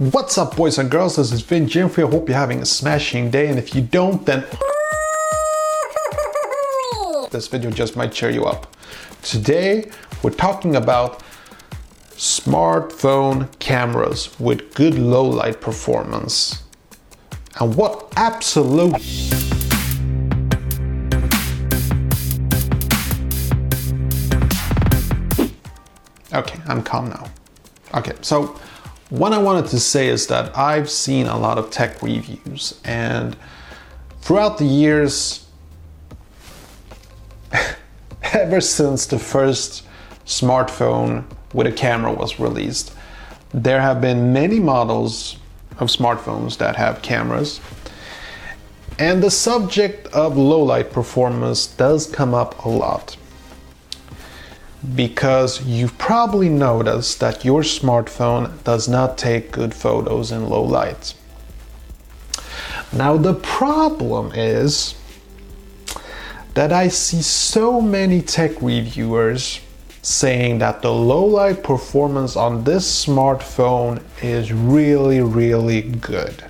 What's up, boys and girls? This is Vin Jimfrey. I hope you're having a smashing day, and if you don't, then this video just might cheer you up. Today, we're talking about smartphone cameras with good low light performance and what absolute Okay, I'm calm now. Okay, so what I wanted to say is that I've seen a lot of tech reviews, and throughout the years, ever since the first smartphone with a camera was released, there have been many models of smartphones that have cameras. And the subject of low light performance does come up a lot because you've probably noticed that your smartphone does not take good photos in low light. Now, the problem is that I see so many tech reviewers saying that the low light performance on this smartphone is really, really good.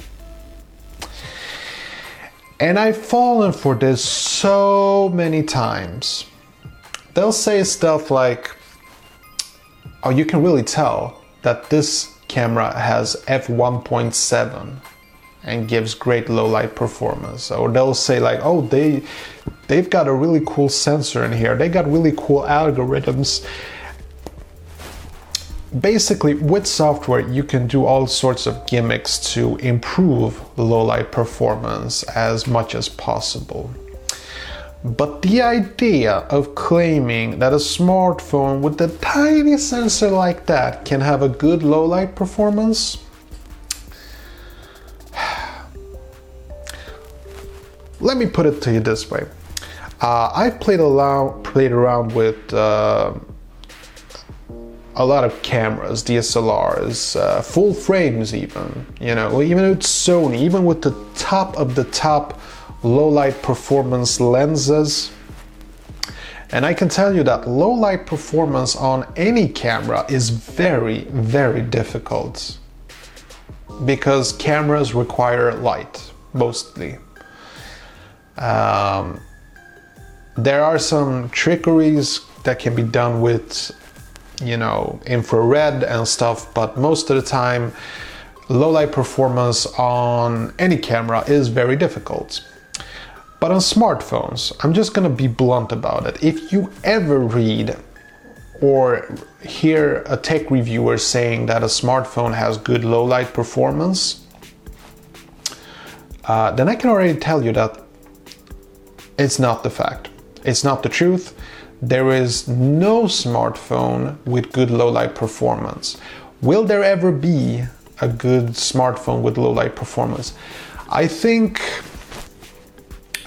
And I've fallen for this so many times they'll say stuff like, oh, you can really tell that this camera has f1.7 and gives great low light performance. Or they'll say like oh they they've got a really cool sensor in here. They got really cool algorithms. Basically with software you can do all sorts of gimmicks to improve low light performance as much as possible but the idea of claiming that a smartphone with a tiny sensor like that can have a good low light performance? Let me put it to you this way. Uh, I've played, around, played around with uh, a lot of cameras, DSLRs, uh, full frames, even. You know, even with Sony, even with the top of the top low light performance lenses. And I can tell you that low light performance on any camera is very, very difficult because cameras require light mostly. Um, there are some trickeries that can be done with, you know, infrared and stuff, but most of the time, low light performance on any camera is very difficult. But on smartphones, I'm just gonna be blunt about it. If you ever read or hear a tech reviewer saying that a smartphone has good low light performance, uh, then I can already tell you that it's not the fact. It's not the truth. There is no smartphone with good low light performance. Will there ever be a good smartphone with low light performance? I think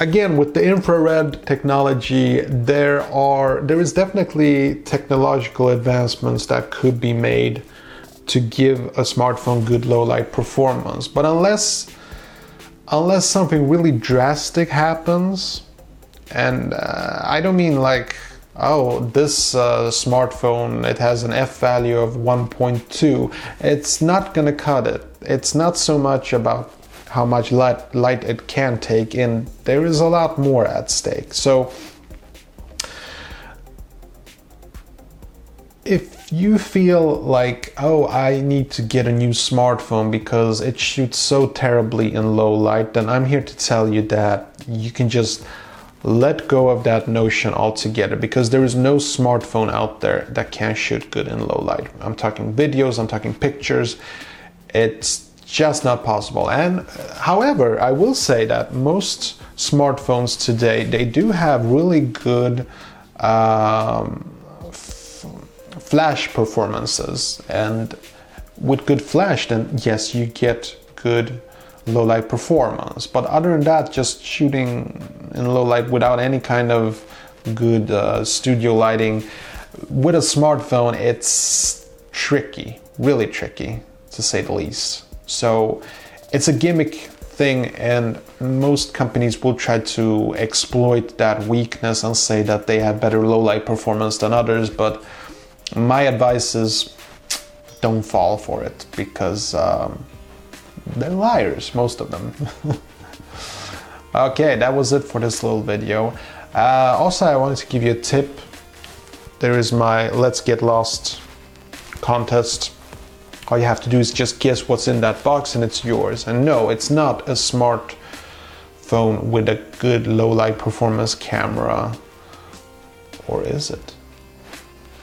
again with the infrared technology there are there is definitely technological advancements that could be made to give a smartphone good low light performance. But unless unless something really drastic happens and uh, i don't mean like oh this uh, smartphone it has an f value of 1.2 it's not going to cut it. It's not so much about how much light, light it can take in, there is a lot more at stake. So if you feel like, oh, I need to get a new smartphone because it shoots so terribly in low light, then I'm here to tell you that you can just let go of that notion altogether because there is no smartphone out there that can shoot good in low light. I'm talking videos, I'm talking pictures. It's just not possible. And however, I will say that most smartphones today they do have really good um, flash performances, and with good flash, then yes, you get good low light performance. But other than that, just shooting in low light without any kind of good uh, studio lighting with a smartphone, it's tricky, really tricky to say the least. So it's a gimmick thing, and most companies will try to exploit that weakness and say that they have better low light performance than others. But my advice is don't fall for it because um, they're liars, most of them. okay, that was it for this little video. Uh, also, I wanted to give you a tip. There is my Let's Get Lost contest. All you have to do is just guess what's in that box and it's yours. And no, it's not a smart phone with a good low light performance camera. Or is it?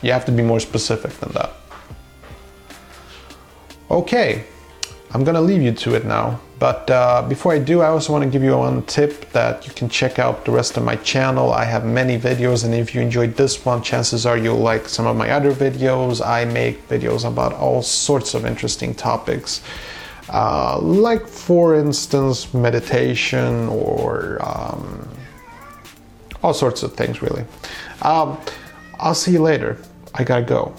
You have to be more specific than that. Okay, I'm gonna leave you to it now. But uh, before I do, I also want to give you one tip that you can check out the rest of my channel. I have many videos, and if you enjoyed this one, chances are you'll like some of my other videos. I make videos about all sorts of interesting topics, uh, like, for instance, meditation or um, all sorts of things, really. Um, I'll see you later. I gotta go.